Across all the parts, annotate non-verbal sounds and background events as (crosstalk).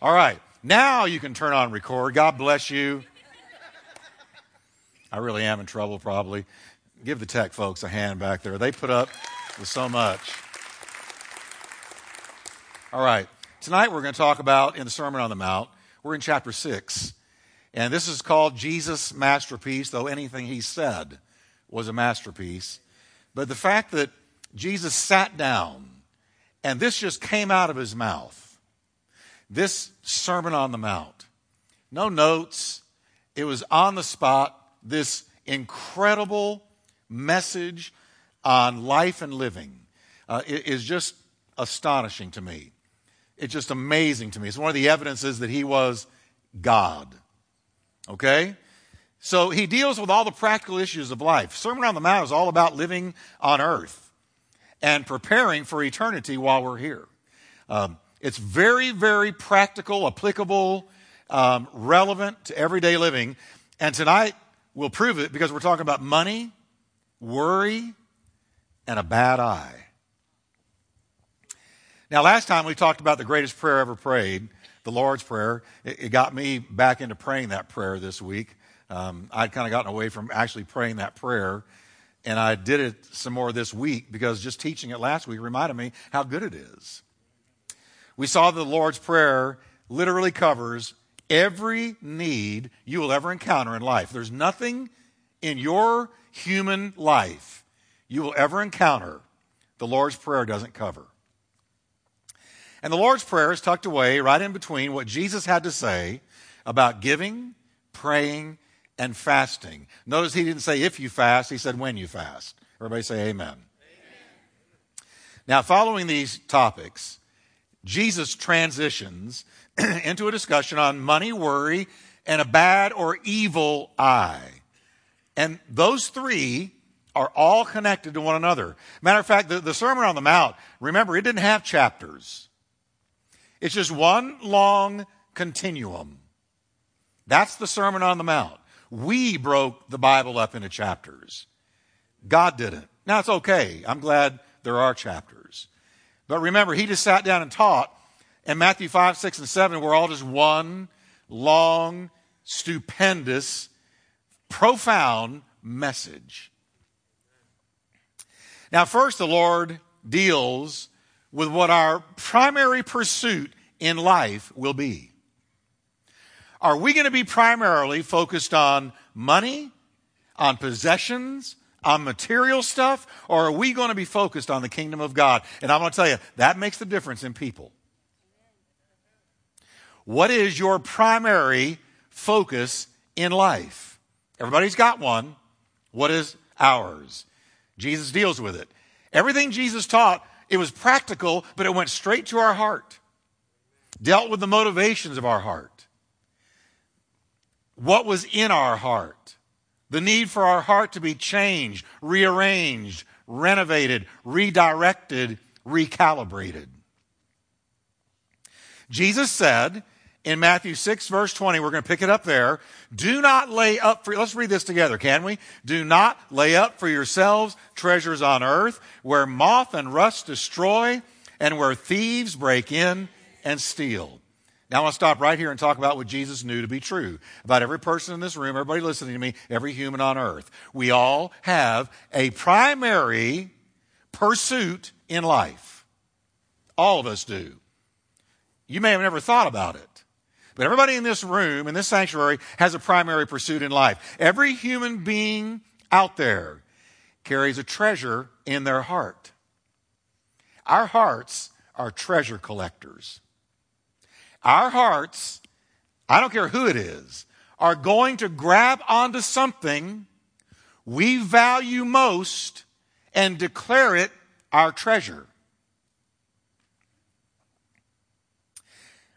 All right. Now you can turn on record. God bless you. I really am in trouble, probably. Give the tech folks a hand back there. They put up with so much. All right. Tonight we're going to talk about in the Sermon on the Mount, we're in chapter 6. And this is called Jesus' masterpiece, though anything he said was a masterpiece. But the fact that Jesus sat down and this just came out of his mouth, this Sermon on the Mount, no notes, it was on the spot, this incredible message on life and living uh, is just astonishing to me. It's just amazing to me. It's one of the evidences that he was God. Okay? So he deals with all the practical issues of life. Sermon on the Mount is all about living on earth and preparing for eternity while we're here. Um, it's very, very practical, applicable, um, relevant to everyday living. And tonight we'll prove it because we're talking about money, worry, and a bad eye. Now, last time we talked about the greatest prayer ever prayed, the Lord's Prayer. It, it got me back into praying that prayer this week. Um, I'd kind of gotten away from actually praying that prayer, and I did it some more this week because just teaching it last week reminded me how good it is. We saw the Lord's Prayer literally covers every need you will ever encounter in life. There's nothing in your human life you will ever encounter the Lord's Prayer doesn't cover. And the Lord's Prayer is tucked away right in between what Jesus had to say about giving, praying, and fasting. Notice he didn't say if you fast, he said when you fast. Everybody say amen. amen. Now, following these topics, Jesus transitions (clears throat) into a discussion on money, worry, and a bad or evil eye. And those three are all connected to one another. Matter of fact, the, the Sermon on the Mount, remember, it didn't have chapters. It's just one long continuum. That's the Sermon on the Mount. We broke the Bible up into chapters. God didn't. Now it's okay. I'm glad there are chapters. But remember, he just sat down and taught, and Matthew 5, 6, and 7 were all just one long, stupendous, profound message. Now, first, the Lord deals with what our primary pursuit in life will be. Are we going to be primarily focused on money, on possessions, on material stuff, or are we going to be focused on the kingdom of God? And I'm going to tell you, that makes the difference in people. What is your primary focus in life? Everybody's got one. What is ours? Jesus deals with it. Everything Jesus taught it was practical, but it went straight to our heart, dealt with the motivations of our heart. What was in our heart? The need for our heart to be changed, rearranged, renovated, redirected, recalibrated. Jesus said in Matthew 6, verse 20, we're going to pick it up there. Do not lay up for, let's read this together, can we? Do not lay up for yourselves treasures on earth where moth and rust destroy and where thieves break in and steal. Now I want to stop right here and talk about what Jesus knew to be true about every person in this room, everybody listening to me, every human on earth. We all have a primary pursuit in life. All of us do. You may have never thought about it. But everybody in this room, in this sanctuary, has a primary pursuit in life. Every human being out there carries a treasure in their heart. Our hearts are treasure collectors. Our hearts, I don't care who it is, are going to grab onto something we value most and declare it our treasure.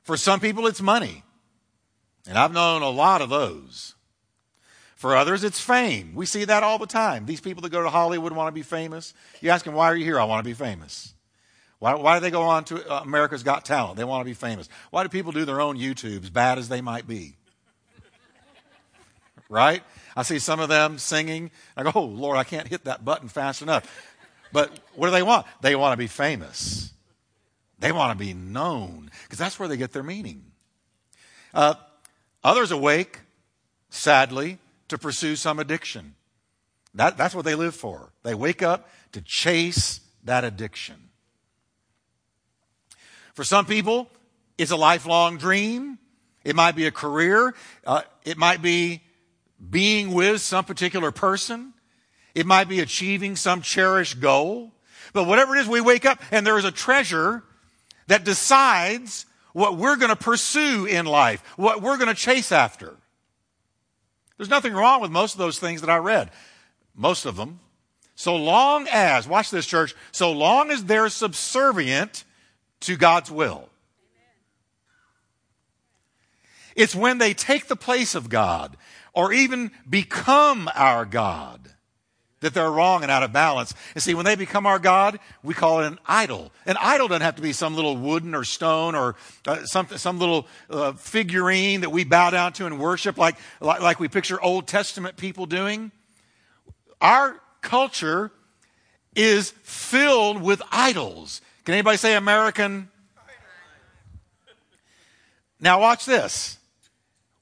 For some people, it's money. And I've known a lot of those. For others, it's fame. We see that all the time. These people that go to Hollywood want to be famous. You ask them, why are you here? I want to be famous. Why, why do they go on to uh, America's Got Talent? They want to be famous. Why do people do their own YouTubes, bad as they might be? right? I see some of them singing. I go, oh, Lord, I can't hit that button fast enough. But what do they want? They want to be famous. They want to be known because that's where they get their meaning. Uh, others awake, sadly, to pursue some addiction. That, that's what they live for. They wake up to chase that addiction. For some people, it's a lifelong dream. It might be a career. Uh, it might be being with some particular person. It might be achieving some cherished goal. But whatever it is, we wake up and there is a treasure that decides what we're going to pursue in life, what we're going to chase after. There's nothing wrong with most of those things that I read. Most of them. So long as, watch this, church, so long as they're subservient to God's will. It's when they take the place of God or even become our God that they're wrong and out of balance. And see, when they become our God, we call it an idol. An idol doesn't have to be some little wooden or stone or uh, some, some little uh, figurine that we bow down to and worship like, like, like we picture Old Testament people doing. Our culture is filled with idols. Can anybody say American? Now watch this.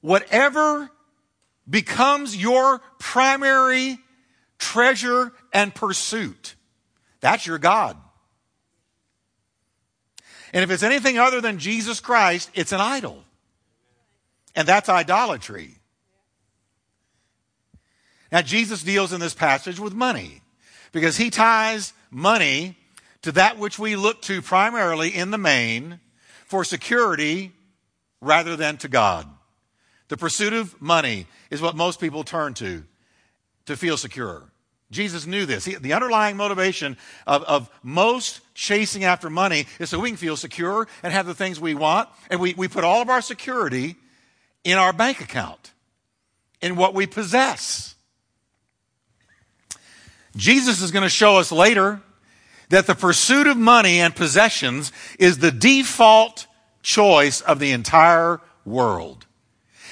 Whatever becomes your primary treasure and pursuit, that's your God. And if it's anything other than Jesus Christ, it's an idol. And that's idolatry. Now, Jesus deals in this passage with money because he ties money to that which we look to primarily in the main for security rather than to God. The pursuit of money is what most people turn to to feel secure. Jesus knew this. He, the underlying motivation of, of most chasing after money is so we can feel secure and have the things we want. And we, we put all of our security in our bank account, in what we possess. Jesus is going to show us later that the pursuit of money and possessions is the default choice of the entire world.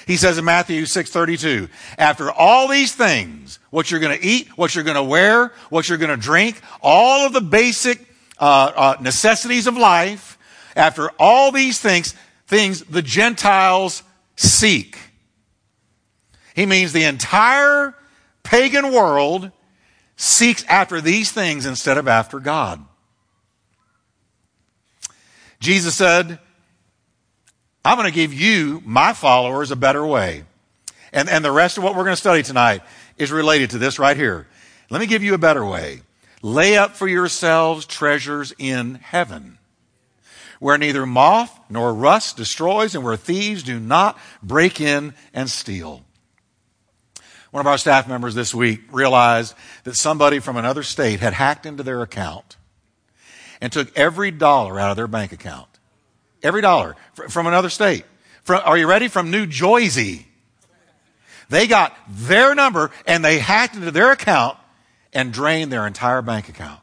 He says in Matthew 6:32, after all these things, what you're going to eat, what you're going to wear, what you're going to drink, all of the basic uh, uh, necessities of life, after all these things, things the Gentiles seek. He means the entire pagan world seeks after these things instead of after God. Jesus said, I'm going to give you, my followers, a better way. And, and the rest of what we're going to study tonight is related to this right here. Let me give you a better way. Lay up for yourselves treasures in heaven, where neither moth nor rust destroys and where thieves do not break in and steal. One of our staff members this week realized that somebody from another state had hacked into their account and took every dollar out of their bank account. Every dollar from another state. Are you ready? From New Jersey. They got their number and they hacked into their account and drained their entire bank account.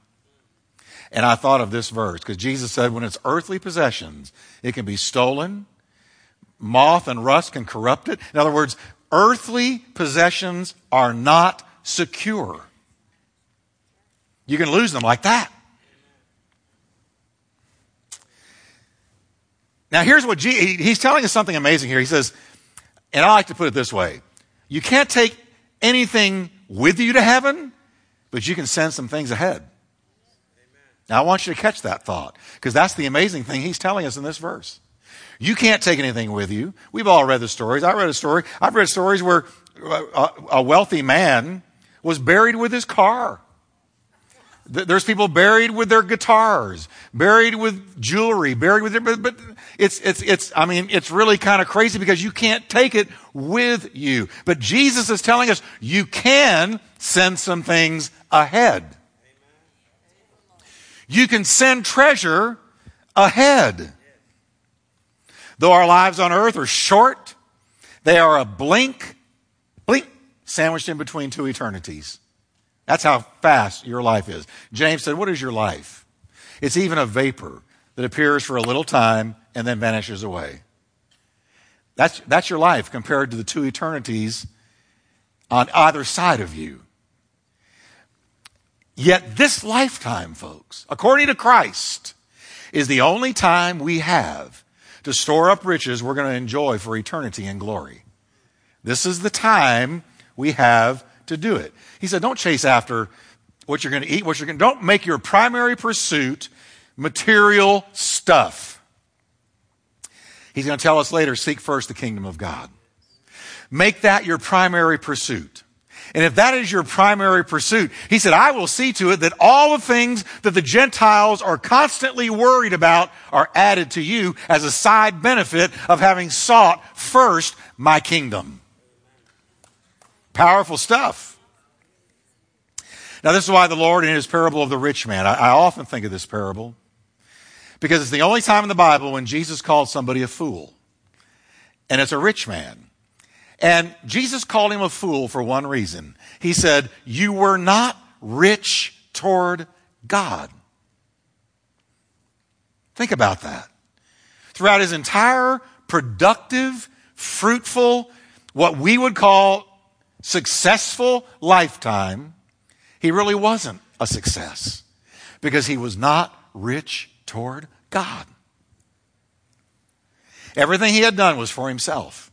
And I thought of this verse because Jesus said, when it's earthly possessions, it can be stolen, moth and rust can corrupt it. In other words, earthly possessions are not secure. You can lose them like that. Now, here's what G- he's telling us something amazing here. He says, and I like to put it this way you can't take anything with you to heaven, but you can send some things ahead. Now, I want you to catch that thought because that's the amazing thing he's telling us in this verse. You can't take anything with you. We've all read the stories. I read a story. I've read stories where uh, a wealthy man was buried with his car. There's people buried with their guitars, buried with jewelry, buried with their, but, but it's, it's, it's, I mean, it's really kind of crazy because you can't take it with you. But Jesus is telling us you can send some things ahead. You can send treasure ahead. Though our lives on earth are short, they are a blink, blink, sandwiched in between two eternities. That's how fast your life is. James said, What is your life? It's even a vapor that appears for a little time and then vanishes away. That's, that's your life compared to the two eternities on either side of you. Yet this lifetime, folks, according to Christ, is the only time we have to store up riches we're going to enjoy for eternity in glory. This is the time we have to do it. He said, don't chase after what you're going to eat, what you're going to, don't make your primary pursuit material stuff. He's going to tell us later, seek first the kingdom of God. Make that your primary pursuit. And if that is your primary pursuit, he said, I will see to it that all the things that the Gentiles are constantly worried about are added to you as a side benefit of having sought first my kingdom. Powerful stuff. Now, this is why the Lord, in his parable of the rich man, I, I often think of this parable because it's the only time in the Bible when Jesus called somebody a fool. And it's a rich man. And Jesus called him a fool for one reason. He said, You were not rich toward God. Think about that. Throughout his entire productive, fruitful, what we would call successful lifetime, he really wasn't a success because he was not rich toward God. Everything he had done was for himself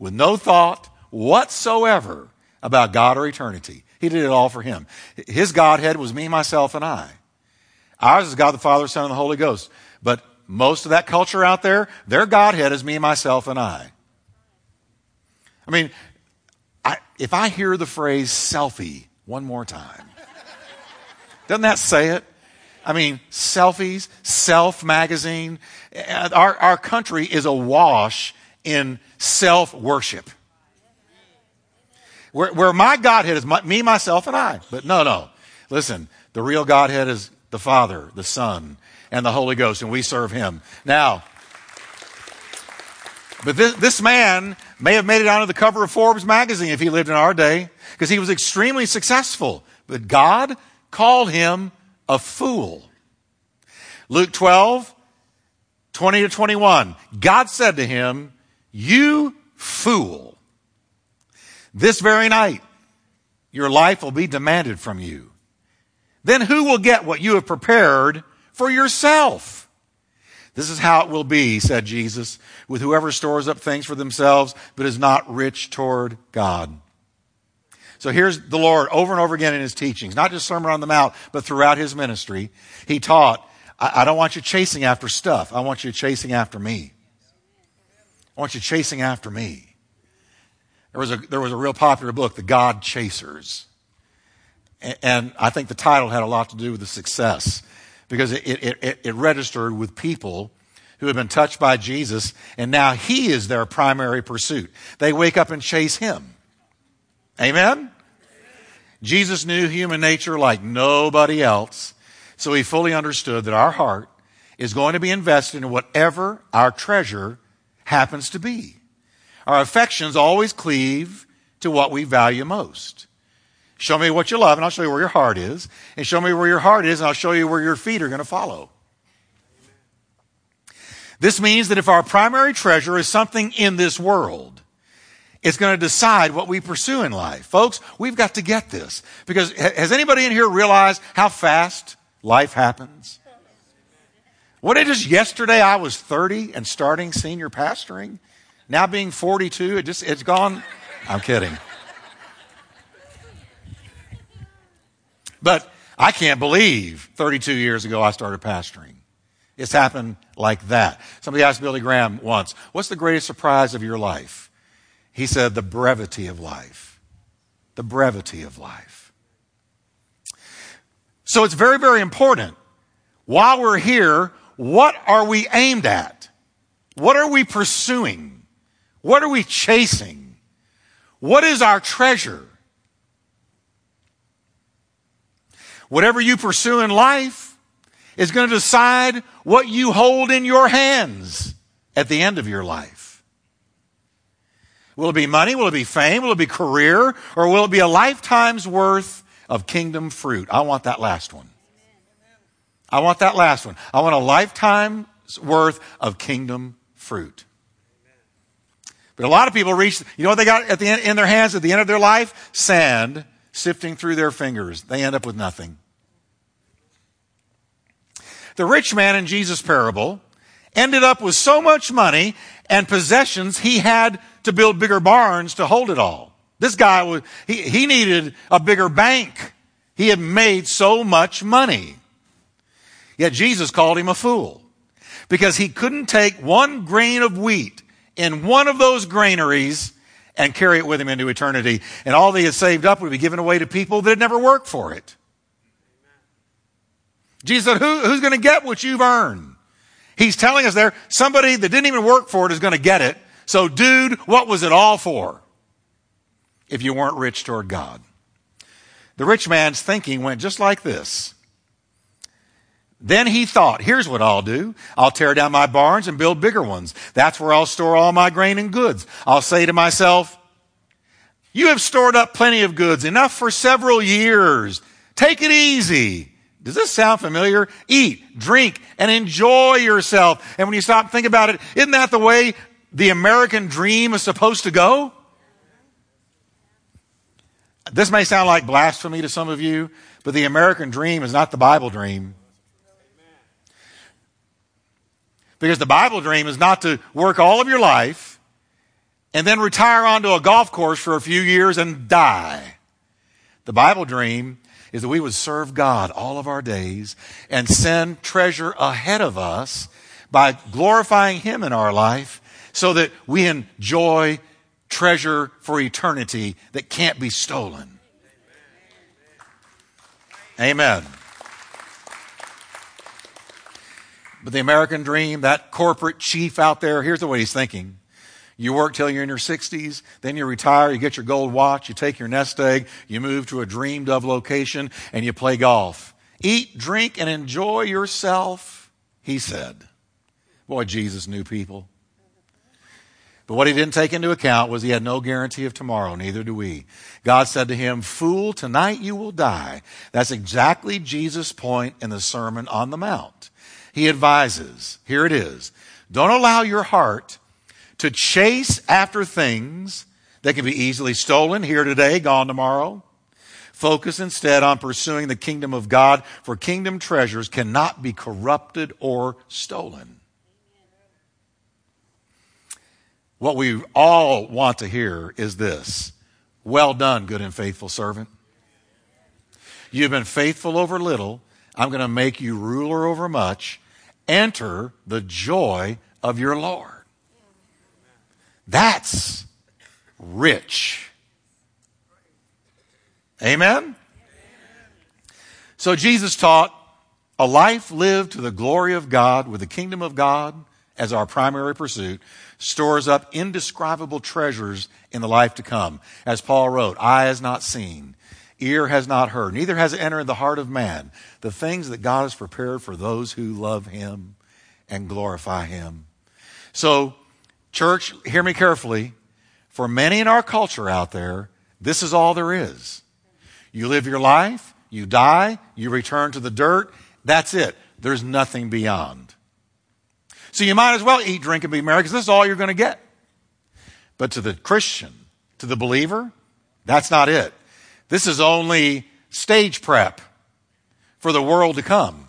with no thought whatsoever about God or eternity. He did it all for him. His Godhead was me, myself, and I. Ours is God the Father, Son, and the Holy Ghost. But most of that culture out there, their Godhead is me, myself, and I. I mean, I, if I hear the phrase selfie one more time, doesn't that say it? I mean, selfies, self magazine. Uh, our, our country is awash in self worship. Where, where, my Godhead is my, me, myself, and I. But no, no. Listen, the real Godhead is the Father, the Son, and the Holy Ghost, and we serve Him. Now, but this, this man may have made it onto the cover of Forbes magazine if he lived in our day, because he was extremely successful. But God called him a fool. Luke 12, 20 to 21. God said to him, You fool. This very night, your life will be demanded from you. Then who will get what you have prepared for yourself? This is how it will be, said Jesus, with whoever stores up things for themselves, but is not rich toward God. So here's the Lord over and over again in his teachings, not just Sermon on the Mount, but throughout his ministry. He taught, I, don't want you chasing after stuff. I want you chasing after me. I want you chasing after me. There was a, there was a real popular book, The God Chasers. And, and I think the title had a lot to do with the success because it, it, it, it registered with people who have been touched by Jesus, and now he is their primary pursuit. They wake up and chase him. Amen? Jesus knew human nature like nobody else, so he fully understood that our heart is going to be invested in whatever our treasure happens to be. Our affections always cleave to what we value most. Show me what you love, and I'll show you where your heart is. And show me where your heart is, and I'll show you where your feet are going to follow. This means that if our primary treasure is something in this world, it's going to decide what we pursue in life. Folks, we've got to get this. Because has anybody in here realized how fast life happens? What it is yesterday I was 30 and starting senior pastoring. Now being 42, it just it's gone. I'm kidding. But I can't believe 32 years ago I started pastoring. It's happened like that. Somebody asked Billy Graham once, What's the greatest surprise of your life? He said, the brevity of life. The brevity of life. So it's very, very important. While we're here, what are we aimed at? What are we pursuing? What are we chasing? What is our treasure? Whatever you pursue in life is going to decide what you hold in your hands at the end of your life. Will it be money? Will it be fame? Will it be career? Or will it be a lifetime's worth of kingdom fruit? I want that last one. I want that last one. I want a lifetime's worth of kingdom fruit. But a lot of people reach, you know what they got at the end, in their hands at the end of their life? Sand sifting through their fingers. They end up with nothing. The rich man in Jesus' parable ended up with so much money and possessions, he had to build bigger barns to hold it all. This guy was, he, he needed a bigger bank. He had made so much money. Yet Jesus called him a fool because he couldn't take one grain of wheat in one of those granaries and carry it with him into eternity. And all that he had saved up would be given away to people that had never worked for it. Jesus said, Who, who's going to get what you've earned? He's telling us there, somebody that didn't even work for it is going to get it. So, dude, what was it all for if you weren't rich toward God? The rich man's thinking went just like this. Then he thought, here's what I'll do. I'll tear down my barns and build bigger ones. That's where I'll store all my grain and goods. I'll say to myself, you have stored up plenty of goods, enough for several years. Take it easy. Does this sound familiar? Eat, drink, and enjoy yourself. And when you stop and think about it, isn't that the way the American dream is supposed to go? This may sound like blasphemy to some of you, but the American dream is not the Bible dream. Because the Bible dream is not to work all of your life and then retire onto a golf course for a few years and die. The Bible dream is that we would serve God all of our days and send treasure ahead of us by glorifying Him in our life so that we enjoy treasure for eternity that can't be stolen. Amen. But the American dream, that corporate chief out there, here's the way he's thinking. You work till you're in your 60s, then you retire, you get your gold watch, you take your nest egg, you move to a dreamed of location, and you play golf. Eat, drink, and enjoy yourself, he said. Boy, Jesus knew people. But what he didn't take into account was he had no guarantee of tomorrow, neither do we. God said to him, Fool, tonight you will die. That's exactly Jesus' point in the Sermon on the Mount he advises, here it is, don't allow your heart to chase after things that can be easily stolen here today, gone tomorrow. Focus instead on pursuing the kingdom of God, for kingdom treasures cannot be corrupted or stolen. What we all want to hear is this Well done, good and faithful servant. You've been faithful over little. I'm going to make you ruler over much. Enter the joy of your Lord. That's rich. Amen? So Jesus taught a life lived to the glory of God with the kingdom of God as our primary pursuit stores up indescribable treasures in the life to come. As Paul wrote, eye has not seen, ear has not heard, neither has it entered the heart of man the things that God has prepared for those who love him and glorify him. So, church, hear me carefully. For many in our culture out there, this is all there is. You live your life, you die, you return to the dirt. That's it. There's nothing beyond. So you might as well eat, drink, and be merry because this is all you're going to get. But to the Christian, to the believer, that's not it. This is only stage prep for the world to come.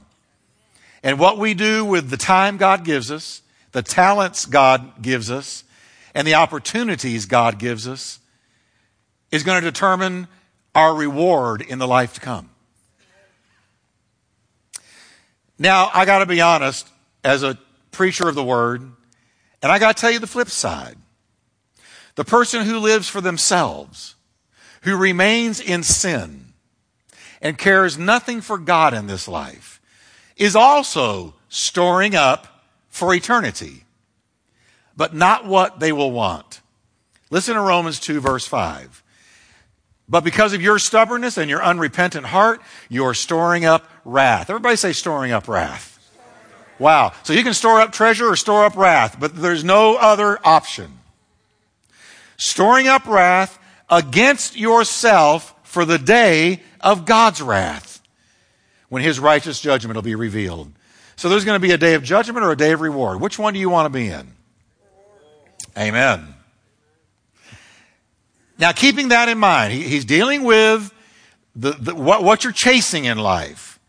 And what we do with the time God gives us, the talents God gives us, and the opportunities God gives us is going to determine our reward in the life to come. Now, I got to be honest, as a preacher of the word, and I got to tell you the flip side. The person who lives for themselves, who remains in sin, and cares nothing for God in this life, is also storing up for eternity, but not what they will want. Listen to Romans 2, verse 5. But because of your stubbornness and your unrepentant heart, you're storing up wrath. Everybody say storing up wrath. Wow. So you can store up treasure or store up wrath, but there's no other option. Storing up wrath against yourself for the day of God's wrath when his righteous judgment will be revealed. So there's going to be a day of judgment or a day of reward. Which one do you want to be in? Amen. Now, keeping that in mind, he, he's dealing with the, the, what, what you're chasing in life.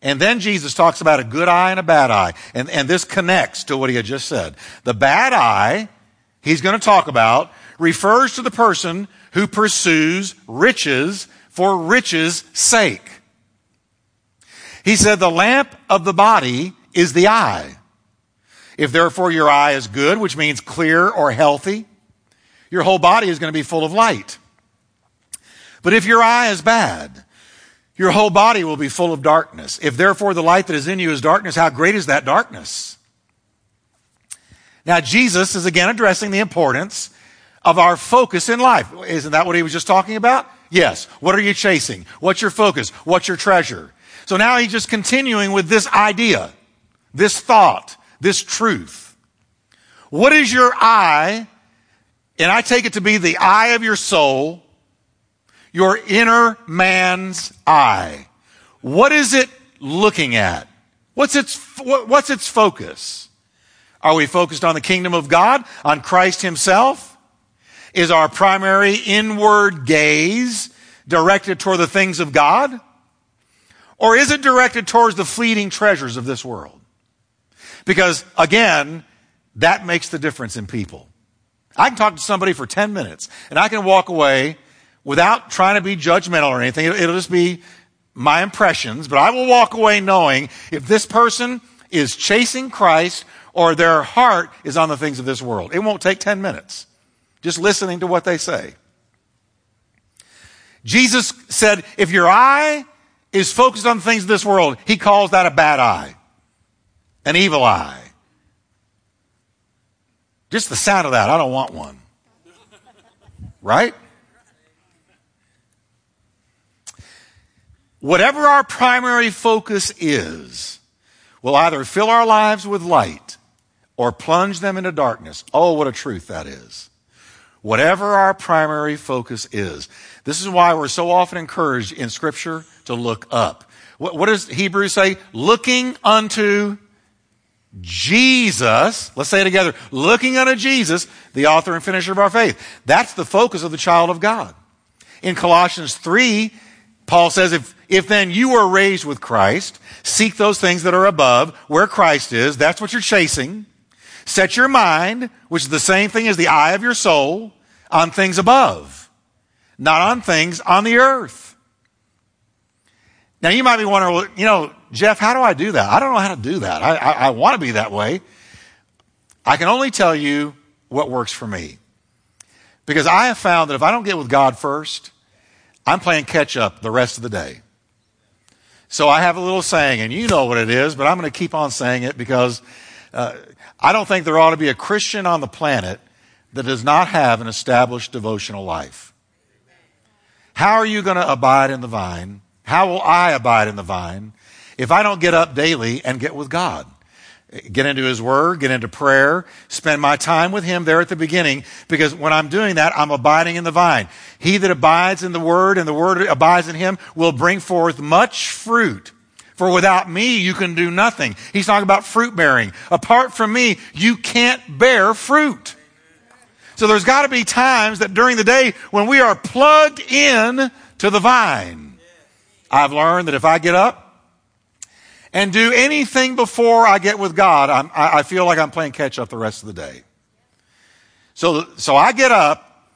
And then Jesus talks about a good eye and a bad eye. And, and this connects to what he had just said. The bad eye, he's going to talk about, refers to the person who pursues riches for riches' sake. He said, The lamp of the body is the eye. If therefore your eye is good, which means clear or healthy, your whole body is going to be full of light. But if your eye is bad, your whole body will be full of darkness. If therefore the light that is in you is darkness, how great is that darkness? Now, Jesus is again addressing the importance of our focus in life. Isn't that what he was just talking about? Yes. What are you chasing? What's your focus? What's your treasure? So now he's just continuing with this idea, this thought, this truth. What is your eye? And I take it to be the eye of your soul your inner man's eye. What is it looking at? What's its, what's its focus? Are we focused on the kingdom of God, on Christ himself? Is our primary inward gaze directed toward the things of God? Or is it directed towards the fleeting treasures of this world? Because again, that makes the difference in people. I can talk to somebody for 10 minutes and I can walk away without trying to be judgmental or anything. It'll just be my impressions, but I will walk away knowing if this person is chasing Christ or their heart is on the things of this world. It won't take 10 minutes. Just listening to what they say. Jesus said, if your eye is focused on things of this world, he calls that a bad eye, an evil eye. Just the sound of that, I don't want one. Right? whatever our primary focus is, will either fill our lives with light or plunge them into darkness. Oh, what a truth that is. Whatever our primary focus is. This is why we're so often encouraged in Scripture to look up. What, what does Hebrews say? Looking unto Jesus. Let's say it together. Looking unto Jesus, the author and finisher of our faith. That's the focus of the child of God. In Colossians 3, Paul says, if, if then you are raised with Christ, seek those things that are above, where Christ is. That's what you're chasing. Set your mind, which is the same thing as the eye of your soul, on things above, not on things on the earth. Now you might be wondering, you know, Jeff, how do I do that? I don't know how to do that. I, I, I want to be that way. I can only tell you what works for me. Because I have found that if I don't get with God first, I'm playing catch up the rest of the day. So I have a little saying, and you know what it is, but I'm going to keep on saying it because uh, I don't think there ought to be a Christian on the planet that does not have an established devotional life. How are you going to abide in the vine? How will I abide in the vine if I don't get up daily and get with God? get into his word, get into prayer, spend my time with him there at the beginning, because when I'm doing that, I'm abiding in the vine. He that abides in the word and the word abides in him will bring forth much fruit. For without me, you can do nothing. He's talking about fruit bearing. Apart from me, you can't bear fruit. So there's got to be times that during the day when we are plugged in to the vine. I've learned that if I get up, and do anything before I get with God, I'm, i feel like I'm playing catch up the rest of the day. So, so I get up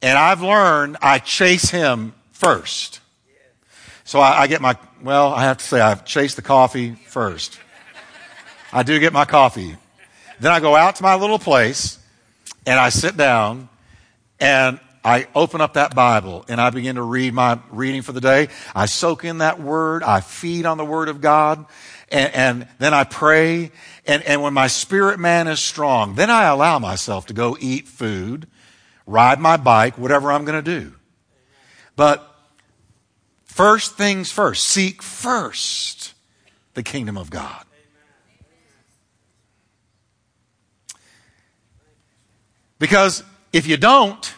and I've learned I chase him first. So I, I get my, well, I have to say I've chased the coffee first. I do get my coffee. Then I go out to my little place and I sit down and I open up that Bible and I begin to read my reading for the day. I soak in that word. I feed on the word of God. And, and, then I pray. And, and when my spirit man is strong, then I allow myself to go eat food, ride my bike, whatever I'm going to do. But first things first, seek first the kingdom of God. Because if you don't,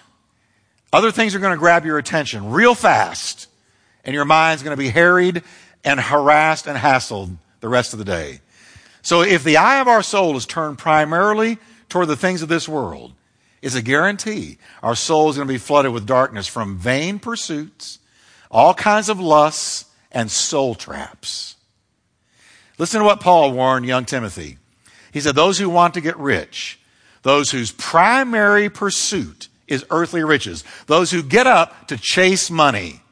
other things are going to grab your attention real fast, and your mind's going to be harried and harassed and hassled the rest of the day. So if the eye of our soul is turned primarily toward the things of this world, it's a guarantee our soul is going to be flooded with darkness from vain pursuits, all kinds of lusts, and soul traps. Listen to what Paul warned young Timothy. He said, Those who want to get rich, those whose primary pursuit is earthly riches, those who get up to chase money,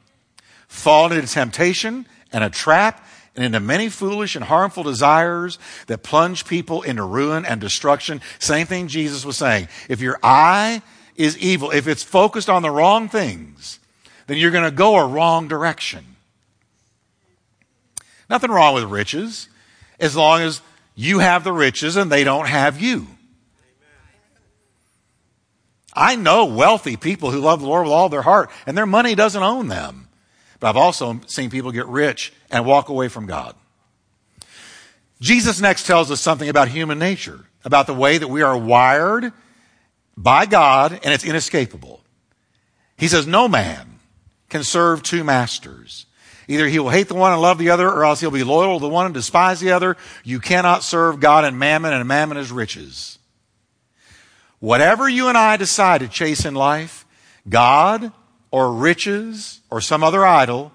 fall into temptation and a trap and into many foolish and harmful desires that plunge people into ruin and destruction. Same thing Jesus was saying. If your eye is evil, if it's focused on the wrong things, then you're going to go a wrong direction. Nothing wrong with riches as long as you have the riches and they don't have you. I know wealthy people who love the Lord with all their heart and their money doesn't own them. But I've also seen people get rich and walk away from God. Jesus next tells us something about human nature, about the way that we are wired by God and it's inescapable. He says, No man can serve two masters. Either he will hate the one and love the other, or else he'll be loyal to the one and despise the other. You cannot serve God and mammon, and mammon is riches. Whatever you and I decide to chase in life, God or riches or some other idol,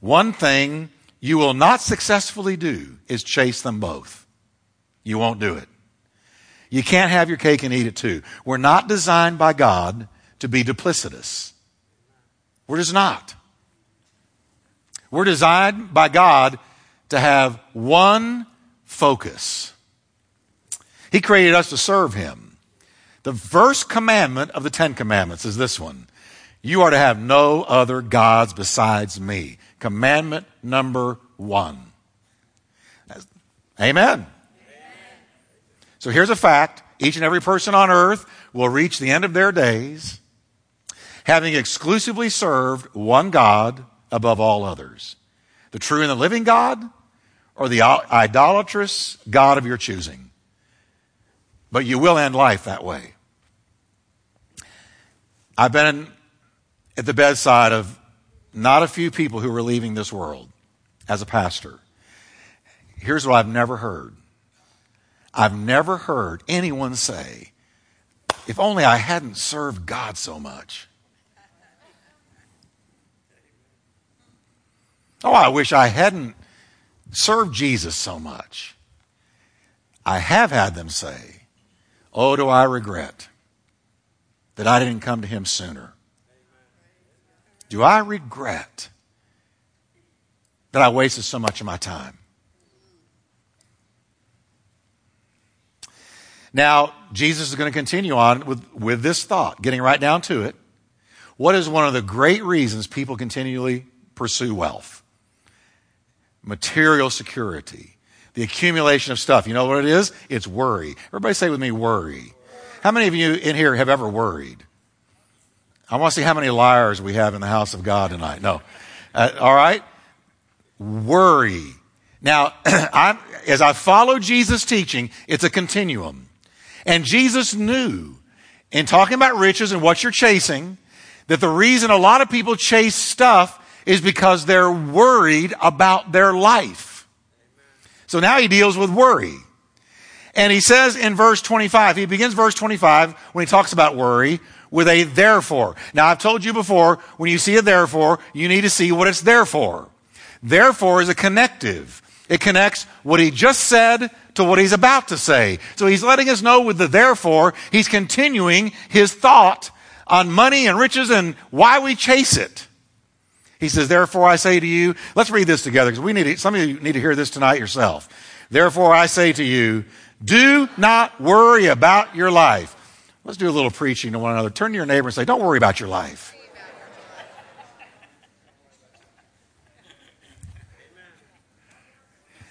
one thing you will not successfully do is chase them both. You won't do it. You can't have your cake and eat it too. We're not designed by God to be duplicitous. We're just not. We're designed by God to have one focus. He created us to serve Him. The first commandment of the Ten Commandments is this one You are to have no other gods besides me. Commandment number one. Amen. So here's a fact each and every person on earth will reach the end of their days having exclusively served one God above all others the true and the living God or the idolatrous God of your choosing. But you will end life that way. I've been at the bedside of not a few people who were leaving this world as a pastor. Here's what I've never heard I've never heard anyone say, if only I hadn't served God so much. Oh, I wish I hadn't served Jesus so much. I have had them say, Oh, do I regret that I didn't come to him sooner? Do I regret that I wasted so much of my time? Now, Jesus is going to continue on with, with this thought, getting right down to it. What is one of the great reasons people continually pursue wealth? Material security, the accumulation of stuff. You know what it is? It's worry. Everybody say with me, worry. How many of you in here have ever worried? I want to see how many liars we have in the house of God tonight. No. Uh, all right? Worry. Now, (clears throat) as I follow Jesus' teaching, it's a continuum. And Jesus knew in talking about riches and what you're chasing that the reason a lot of people chase stuff is because they're worried about their life. So now he deals with worry. And he says in verse 25, he begins verse 25 when he talks about worry with a therefore. Now I've told you before, when you see a therefore, you need to see what it's there for. Therefore is a connective. It connects what he just said to what he's about to say. So he's letting us know with the therefore, he's continuing his thought on money and riches and why we chase it. He says, therefore I say to you, let's read this together because we need to, some of you need to hear this tonight yourself. Therefore I say to you, do not worry about your life. Let's do a little preaching to one another. Turn to your neighbor and say, don't worry about your life.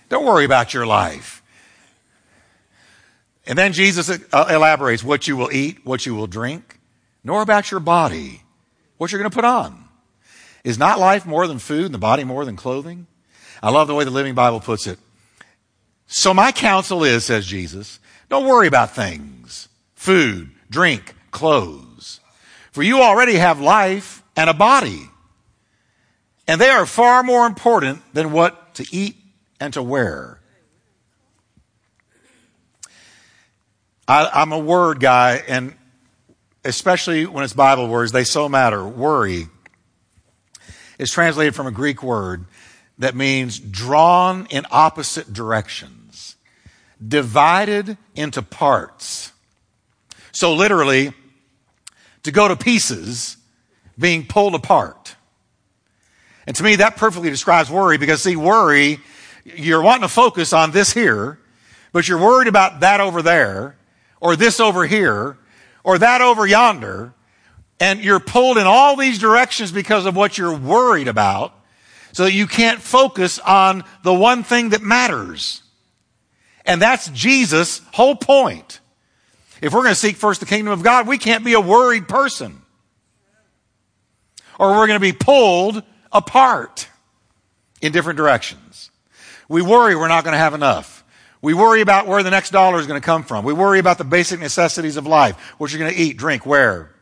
Don't worry about your life. And then Jesus uh, elaborates what you will eat, what you will drink, nor about your body, what you're going to put on. Is not life more than food and the body more than clothing? I love the way the Living Bible puts it. So my counsel is, says Jesus, don't worry about things, food, drink, clothes. For you already have life and a body. And they are far more important than what to eat and to wear. I, am a word guy, and especially when it's Bible words, they so matter. Worry is translated from a Greek word that means drawn in opposite directions, divided into parts. So literally, to go to pieces, being pulled apart. And to me, that perfectly describes worry because see, worry, you're wanting to focus on this here, but you're worried about that over there, or this over here, or that over yonder, and you're pulled in all these directions because of what you're worried about, so you can't focus on the one thing that matters. And that's Jesus' whole point. If we're going to seek first the kingdom of God, we can't be a worried person. Or we're going to be pulled apart in different directions. We worry we're not going to have enough. We worry about where the next dollar is going to come from. We worry about the basic necessities of life, what you're going to eat, drink, wear.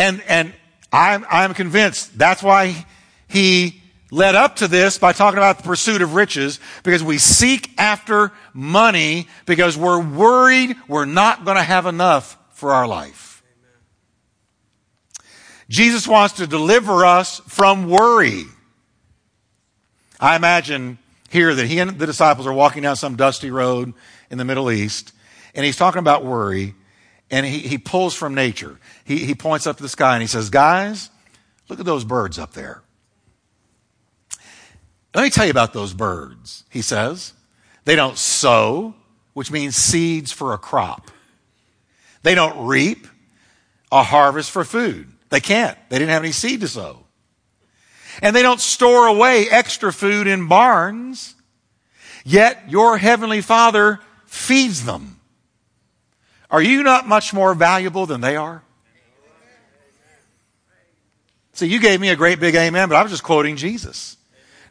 And, and I'm, I'm convinced that's why he led up to this by talking about the pursuit of riches because we seek after money because we're worried we're not going to have enough for our life. Jesus wants to deliver us from worry. I imagine here that he and the disciples are walking down some dusty road in the Middle East, and he's talking about worry, and he, he pulls from nature. He, he points up to the sky and he says, Guys, look at those birds up there. Let me tell you about those birds, he says. They don't sow, which means seeds for a crop. They don't reap a harvest for food. They can't. They didn't have any seed to sow. And they don't store away extra food in barns. Yet your heavenly Father feeds them. Are you not much more valuable than they are? See, you gave me a great big amen, but I was just quoting Jesus.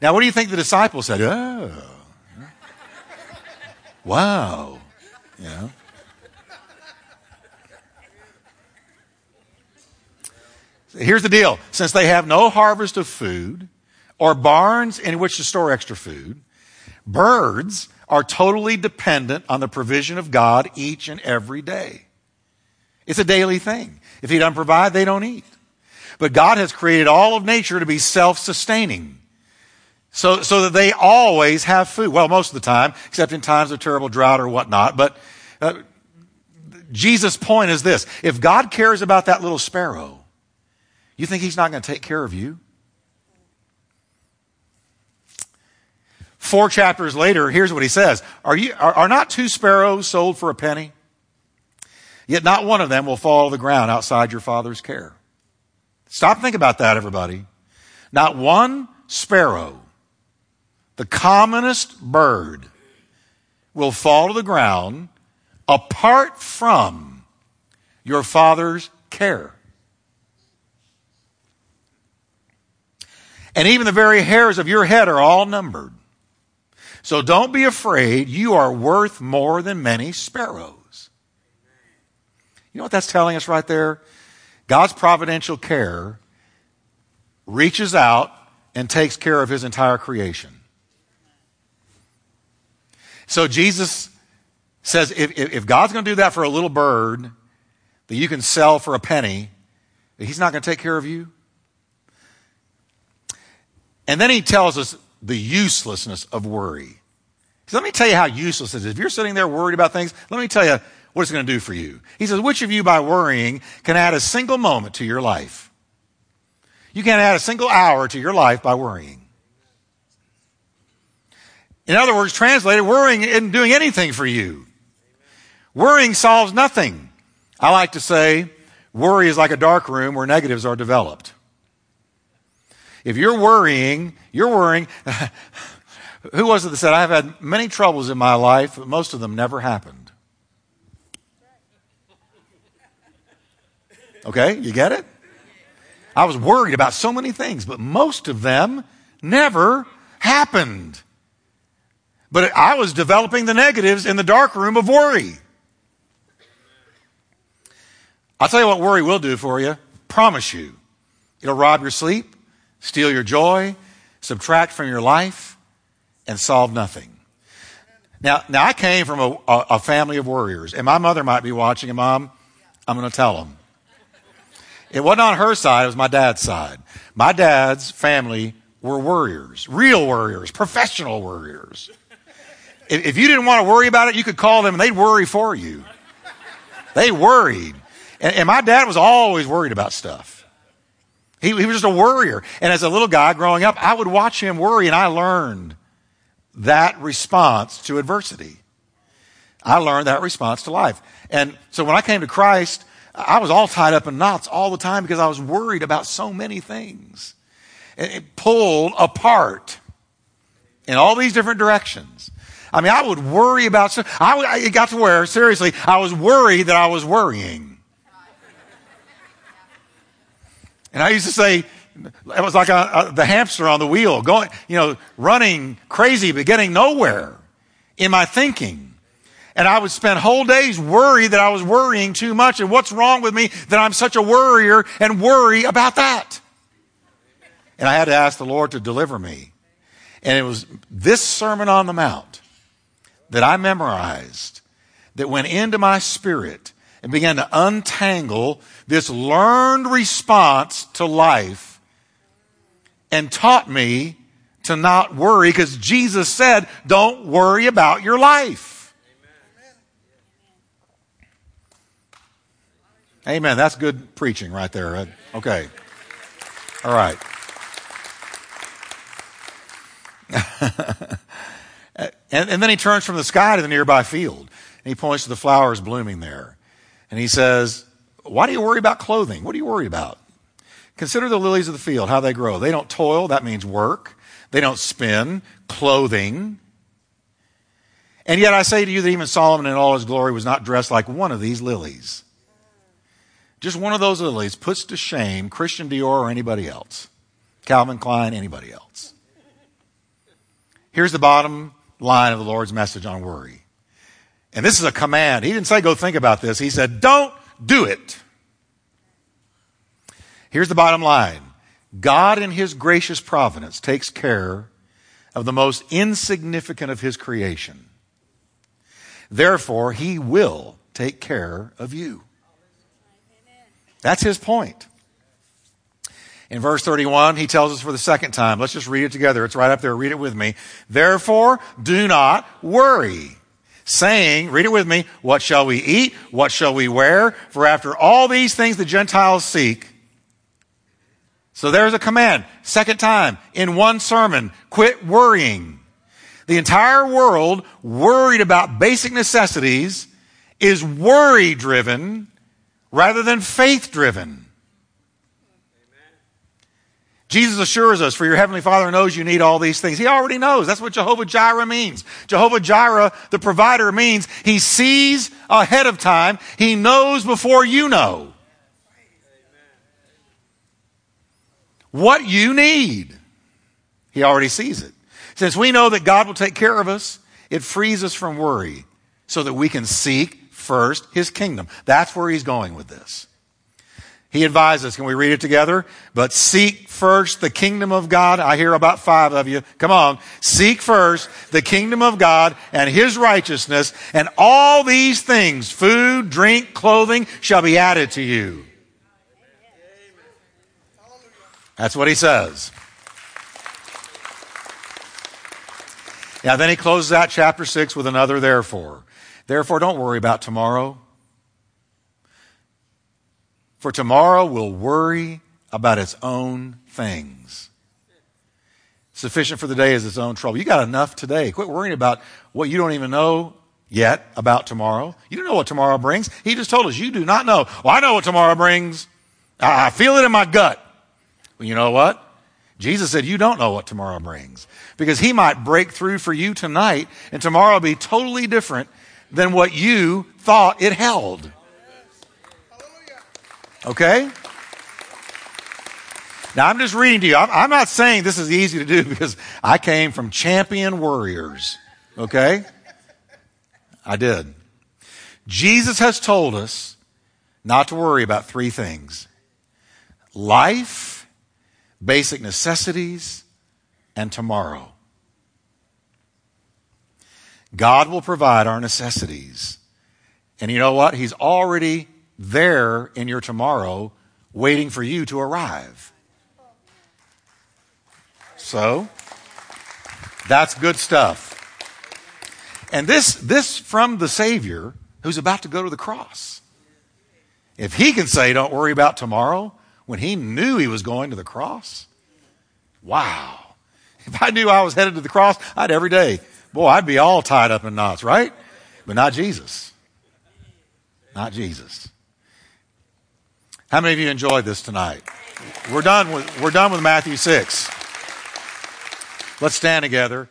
Now, what do you think the disciples said? Oh, wow. Know? Here's the deal. Since they have no harvest of food or barns in which to store extra food, birds are totally dependent on the provision of God each and every day. It's a daily thing. If He doesn't provide, they don't eat. But God has created all of nature to be self-sustaining. So, so that they always have food. Well, most of the time, except in times of terrible drought or whatnot. But uh, Jesus' point is this. If God cares about that little sparrow, you think he's not going to take care of you? Four chapters later, here's what he says. Are, you, are, are not two sparrows sold for a penny? Yet not one of them will fall to the ground outside your father's care. Stop think about that, everybody. Not one sparrow the commonest bird will fall to the ground apart from your father's care. And even the very hairs of your head are all numbered. So don't be afraid. You are worth more than many sparrows. You know what that's telling us right there? God's providential care reaches out and takes care of his entire creation. So Jesus says if, if God's going to do that for a little bird that you can sell for a penny, he's not going to take care of you. And then he tells us the uselessness of worry. Let me tell you how useless it is. If you're sitting there worried about things, let me tell you what it's going to do for you. He says, which of you by worrying can add a single moment to your life? You can't add a single hour to your life by worrying. In other words, translated, worrying isn't doing anything for you. Worrying solves nothing. I like to say, worry is like a dark room where negatives are developed. If you're worrying, you're worrying. (laughs) Who was it that said, I've had many troubles in my life, but most of them never happened? Okay, you get it? I was worried about so many things, but most of them never happened. But I was developing the negatives in the dark room of worry. I'll tell you what worry will do for you. Promise you. It'll rob your sleep, steal your joy, subtract from your life, and solve nothing. Now, now I came from a, a, family of warriors, and my mother might be watching, and mom, I'm going to tell them. It wasn't on her side, it was my dad's side. My dad's family were worriers, real worriers, professional worriers. If, if you didn't want to worry about it, you could call them and they'd worry for you. They worried. And, and my dad was always worried about stuff. He, he was just a worrier. And as a little guy growing up, I would watch him worry and I learned that response to adversity. I learned that response to life. And so when I came to Christ, I was all tied up in knots all the time because I was worried about so many things. And It pulled apart in all these different directions. I mean, I would worry about, I, it got to where, seriously, I was worried that I was worrying. And I used to say, it was like a, a, the hamster on the wheel, going, you know, running crazy, but getting nowhere in my thinking. And I would spend whole days worried that I was worrying too much. And what's wrong with me that I'm such a worrier and worry about that? And I had to ask the Lord to deliver me. And it was this Sermon on the Mount that I memorized that went into my spirit and began to untangle this learned response to life and taught me to not worry because Jesus said, don't worry about your life. Amen. That's good preaching right there. Okay. All right. (laughs) and, and then he turns from the sky to the nearby field and he points to the flowers blooming there. And he says, Why do you worry about clothing? What do you worry about? Consider the lilies of the field, how they grow. They don't toil, that means work. They don't spin, clothing. And yet I say to you that even Solomon in all his glory was not dressed like one of these lilies. Just one of those lilies puts to shame Christian Dior or anybody else. Calvin Klein, anybody else. Here's the bottom line of the Lord's message on worry. And this is a command. He didn't say, go think about this. He said, don't do it. Here's the bottom line God, in His gracious providence, takes care of the most insignificant of His creation. Therefore, He will take care of you. That's His point. In verse 31, he tells us for the second time. Let's just read it together. It's right up there. Read it with me. Therefore, do not worry, saying, read it with me, what shall we eat? What shall we wear? For after all these things the Gentiles seek. So there's a command. Second time in one sermon. Quit worrying. The entire world worried about basic necessities is worry driven rather than faith driven. Jesus assures us, for your heavenly Father knows you need all these things. He already knows. That's what Jehovah Jireh means. Jehovah Jireh, the provider, means he sees ahead of time. He knows before you know what you need. He already sees it. Since we know that God will take care of us, it frees us from worry so that we can seek first his kingdom. That's where he's going with this. He advises, can we read it together? But seek first the kingdom of God. I hear about five of you. Come on. Seek first the kingdom of God and his righteousness, and all these things, food, drink, clothing, shall be added to you. That's what he says. Now, then he closes out chapter 6 with another therefore. Therefore, don't worry about tomorrow. For tomorrow will worry about its own things. Sufficient for the day is its own trouble. You got enough today. Quit worrying about what you don't even know yet about tomorrow. You don't know what tomorrow brings. He just told us you do not know. Well, I know what tomorrow brings. I feel it in my gut. Well, you know what? Jesus said, You don't know what tomorrow brings. Because he might break through for you tonight, and tomorrow be totally different than what you thought it held. Okay? Now, I'm just reading to you. I'm, I'm, not saying this is easy to do (laughs) because I came from champion warriors. Okay? I did. Jesus has told us not to worry about three things life, basic necessities, and tomorrow. God will provide our necessities. And you know what? He's already there in your tomorrow waiting for you to arrive. So, that's good stuff. And this, this from the Savior who's about to go to the cross. If he can say, don't worry about tomorrow, when he knew he was going to the cross, wow. If I knew I was headed to the cross, I'd every day, boy, I'd be all tied up in knots, right? But not Jesus. Not Jesus. How many of you enjoyed this tonight? We're done with, we're done with Matthew 6. Let's stand together.